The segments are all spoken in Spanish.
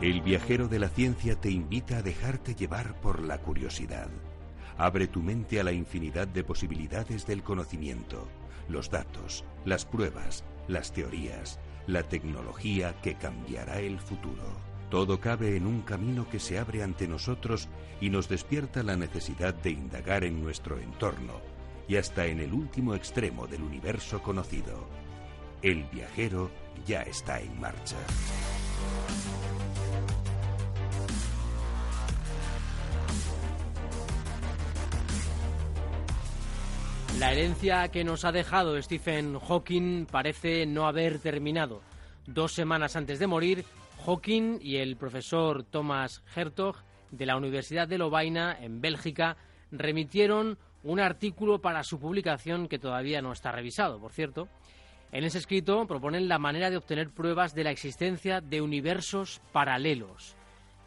El viajero de la ciencia te invita a dejarte llevar por la curiosidad. Abre tu mente a la infinidad de posibilidades del conocimiento, los datos, las pruebas, las teorías, la tecnología que cambiará el futuro. Todo cabe en un camino que se abre ante nosotros y nos despierta la necesidad de indagar en nuestro entorno y hasta en el último extremo del universo conocido. El viajero ya está en marcha. La herencia que nos ha dejado Stephen Hawking parece no haber terminado. Dos semanas antes de morir, Hawking y el profesor Thomas Hertog de la Universidad de Lovaina, en Bélgica, remitieron un artículo para su publicación que todavía no está revisado, por cierto. En ese escrito proponen la manera de obtener pruebas de la existencia de universos paralelos.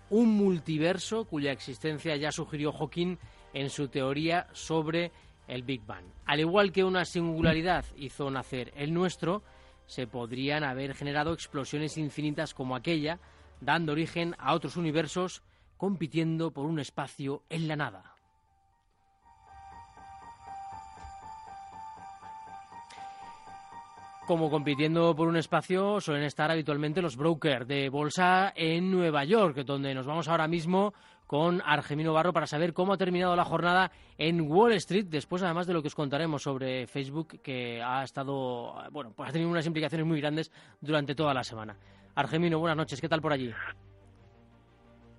Un multiverso cuya existencia ya sugirió Hawking en su teoría sobre el Big Bang. Al igual que una singularidad hizo nacer el nuestro, se podrían haber generado explosiones infinitas como aquella, dando origen a otros universos compitiendo por un espacio en la nada. Como compitiendo por un espacio suelen estar habitualmente los brokers de bolsa en Nueva York, donde nos vamos ahora mismo con Argemino Barro para saber cómo ha terminado la jornada en Wall Street, después además de lo que os contaremos sobre Facebook, que ha estado, bueno, pues ha tenido unas implicaciones muy grandes durante toda la semana. Argemino, buenas noches, ¿qué tal por allí?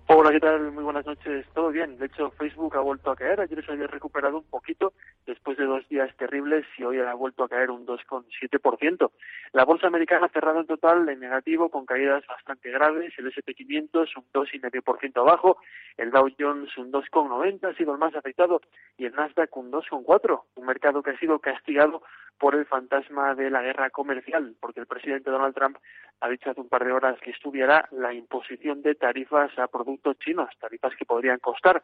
Hola, ¿qué tal? Muy buenas noches. Todo bien. De hecho, Facebook ha vuelto a caer. Ayer se había recuperado un poquito después de dos días terribles y hoy ha vuelto a caer un 2,7%. La bolsa americana ha cerrado en total en negativo con caídas bastante graves. El S&P 500 un 2,5% abajo, el Dow Jones un 2,90 ha sido el más afectado y el Nasdaq un 2,4. Un mercado que ha sido castigado por el fantasma de la guerra comercial, porque el presidente Donald Trump ha dicho hace un par de horas que estudiará la imposición de tarifas a productos chinos, tarifas que podrían costar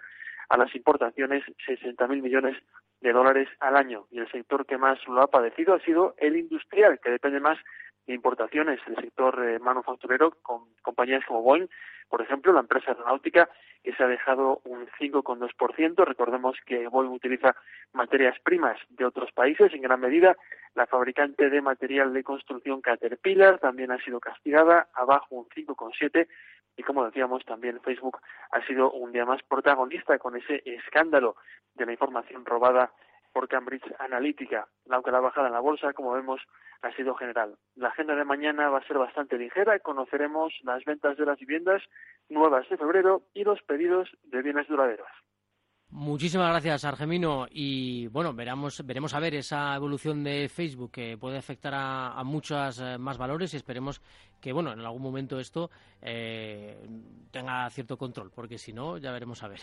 a las importaciones 60.000 millones de dólares al año. Y el sector que más lo ha padecido ha sido el industrial, que depende más de importaciones, el sector eh, manufacturero, con compañías como Boeing, por ejemplo, la empresa aeronáutica, que se ha dejado un 5,2%. Recordemos que Boeing utiliza materias primas de otros países en gran medida. La fabricante de material de construcción Caterpillar también ha sido castigada, abajo un 5,7%. Y como decíamos, también Facebook ha sido un día más protagonista con ese escándalo de la información robada por Cambridge Analytica, aunque la bajada en la bolsa, como vemos, ha sido general. La agenda de mañana va a ser bastante ligera conoceremos las ventas de las viviendas nuevas de febrero y los pedidos de bienes duraderos. Muchísimas gracias, Argemino. Y bueno, veremos, veremos a ver esa evolución de Facebook que puede afectar a, a muchos eh, más valores y esperemos que, bueno, en algún momento esto eh, tenga cierto control, porque si no, ya veremos a ver.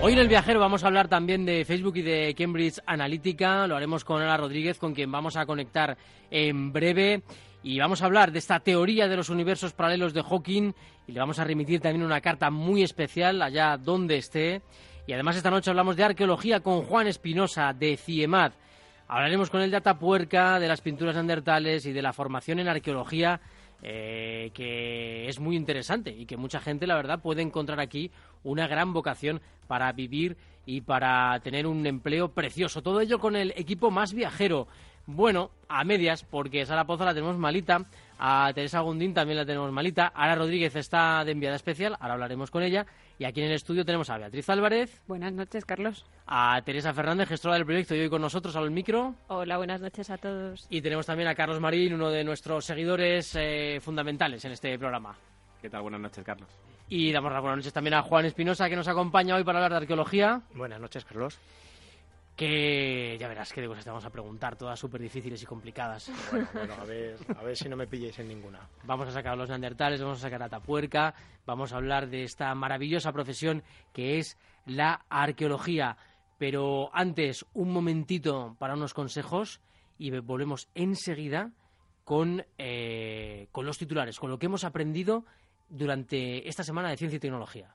Hoy en el viajero vamos a hablar también de Facebook y de Cambridge Analytica. Lo haremos con Ana Rodríguez, con quien vamos a conectar en breve. Y vamos a hablar de esta teoría de los universos paralelos de Hawking. Y le vamos a remitir también una carta muy especial allá donde esté. Y además esta noche hablamos de arqueología con Juan Espinosa de CIEMAD. Hablaremos con el de Atapuerca, de las pinturas neandertales y de la formación en arqueología eh, que es muy interesante y que mucha gente, la verdad, puede encontrar aquí una gran vocación para vivir y para tener un empleo precioso. Todo ello con el equipo más viajero. Bueno, a medias, porque Sara Poza la tenemos malita, a Teresa Gundín también la tenemos malita, Ara Rodríguez está de enviada especial, ahora hablaremos con ella, y aquí en el estudio tenemos a Beatriz Álvarez. Buenas noches, Carlos. A Teresa Fernández, gestora del proyecto, y hoy con nosotros al micro. Hola, buenas noches a todos. Y tenemos también a Carlos Marín, uno de nuestros seguidores eh, fundamentales en este programa. ¿Qué tal? Buenas noches, Carlos. Y damos las buenas noches también a Juan Espinosa, que nos acompaña hoy para hablar de arqueología. Buenas noches, Carlos. Que ya verás qué de cosas te vamos a preguntar, todas súper difíciles y complicadas. Bueno, bueno, a ver, a ver si no me pilléis en ninguna. Vamos a sacar a los neandertales, vamos a sacar a Tapuerca, vamos a hablar de esta maravillosa profesión que es la arqueología. Pero antes, un momentito para unos consejos y volvemos enseguida con, eh, con los titulares, con lo que hemos aprendido durante esta semana de ciencia y tecnología.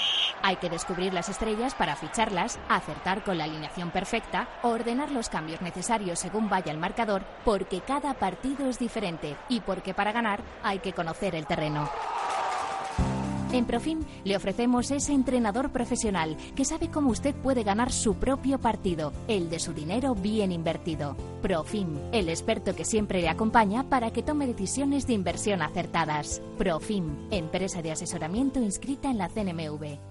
Hay que descubrir las estrellas para ficharlas, acertar con la alineación perfecta, ordenar los cambios necesarios según vaya el marcador, porque cada partido es diferente y porque para ganar hay que conocer el terreno. En Profim le ofrecemos ese entrenador profesional que sabe cómo usted puede ganar su propio partido, el de su dinero bien invertido. Profim, el experto que siempre le acompaña para que tome decisiones de inversión acertadas. Profim, empresa de asesoramiento inscrita en la CNMV.